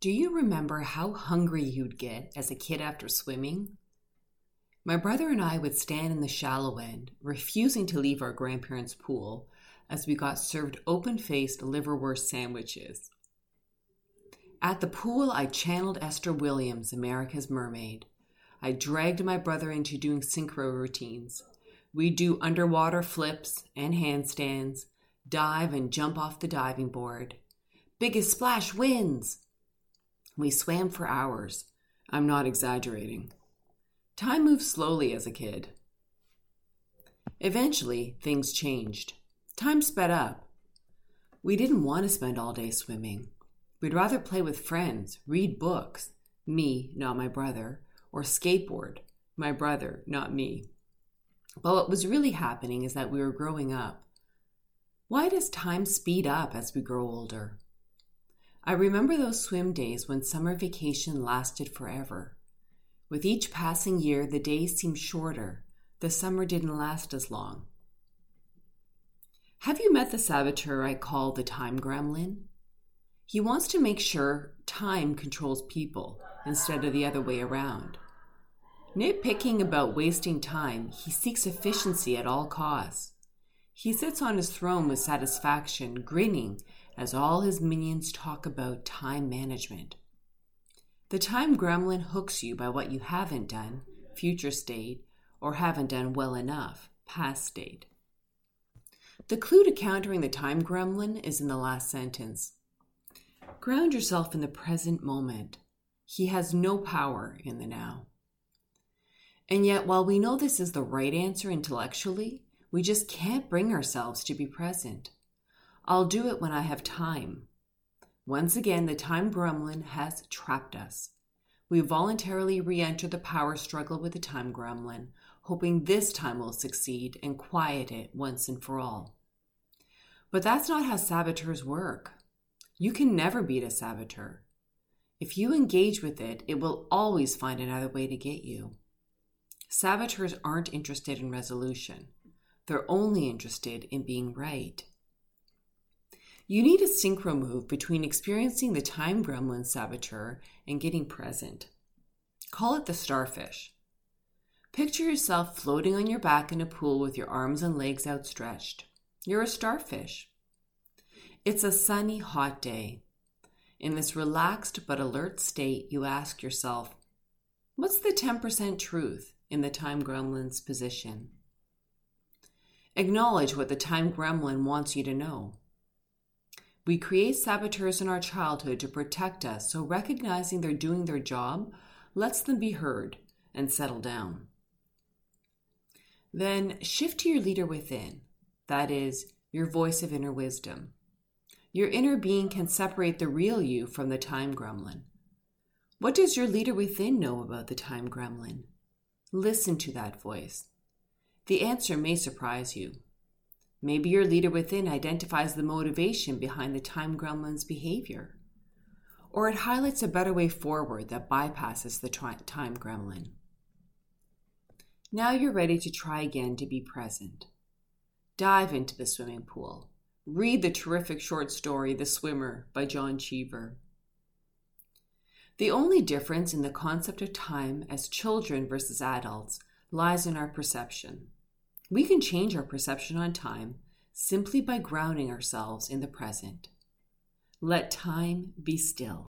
Do you remember how hungry you'd get as a kid after swimming? My brother and I would stand in the shallow end, refusing to leave our grandparents' pool as we got served open faced liverwurst sandwiches. At the pool, I channeled Esther Williams' America's Mermaid. I dragged my brother into doing synchro routines. We'd do underwater flips and handstands, dive and jump off the diving board. Biggest splash wins! We swam for hours. I'm not exaggerating. Time moved slowly as a kid. Eventually, things changed. Time sped up. We didn't want to spend all day swimming. We'd rather play with friends, read books, me, not my brother, or skateboard, my brother, not me. But what was really happening is that we were growing up. Why does time speed up as we grow older? I remember those swim days when summer vacation lasted forever. With each passing year, the days seemed shorter. The summer didn't last as long. Have you met the saboteur I call the time gremlin? He wants to make sure time controls people instead of the other way around. Nitpicking about wasting time, he seeks efficiency at all costs. He sits on his throne with satisfaction, grinning as all his minions talk about time management. The time gremlin hooks you by what you haven't done, future state, or haven't done well enough, past state. The clue to countering the time gremlin is in the last sentence. Ground yourself in the present moment. He has no power in the now. And yet, while we know this is the right answer intellectually, we just can't bring ourselves to be present. I'll do it when I have time. Once again, the time gremlin has trapped us. We voluntarily re enter the power struggle with the time gremlin, hoping this time we'll succeed and quiet it once and for all. But that's not how saboteurs work. You can never beat a saboteur. If you engage with it, it will always find another way to get you. Saboteurs aren't interested in resolution, they're only interested in being right. You need a synchro move between experiencing the time gremlin saboteur and getting present. Call it the starfish. Picture yourself floating on your back in a pool with your arms and legs outstretched. You're a starfish. It's a sunny, hot day. In this relaxed but alert state, you ask yourself, What's the 10% truth in the time gremlin's position? Acknowledge what the time gremlin wants you to know. We create saboteurs in our childhood to protect us, so recognizing they're doing their job lets them be heard and settle down. Then shift to your leader within, that is, your voice of inner wisdom. Your inner being can separate the real you from the time gremlin. What does your leader within know about the time gremlin? Listen to that voice. The answer may surprise you. Maybe your leader within identifies the motivation behind the time gremlin's behavior. Or it highlights a better way forward that bypasses the time gremlin. Now you're ready to try again to be present. Dive into the swimming pool. Read the terrific short story, The Swimmer by John Cheever. The only difference in the concept of time as children versus adults lies in our perception. We can change our perception on time simply by grounding ourselves in the present. Let time be still.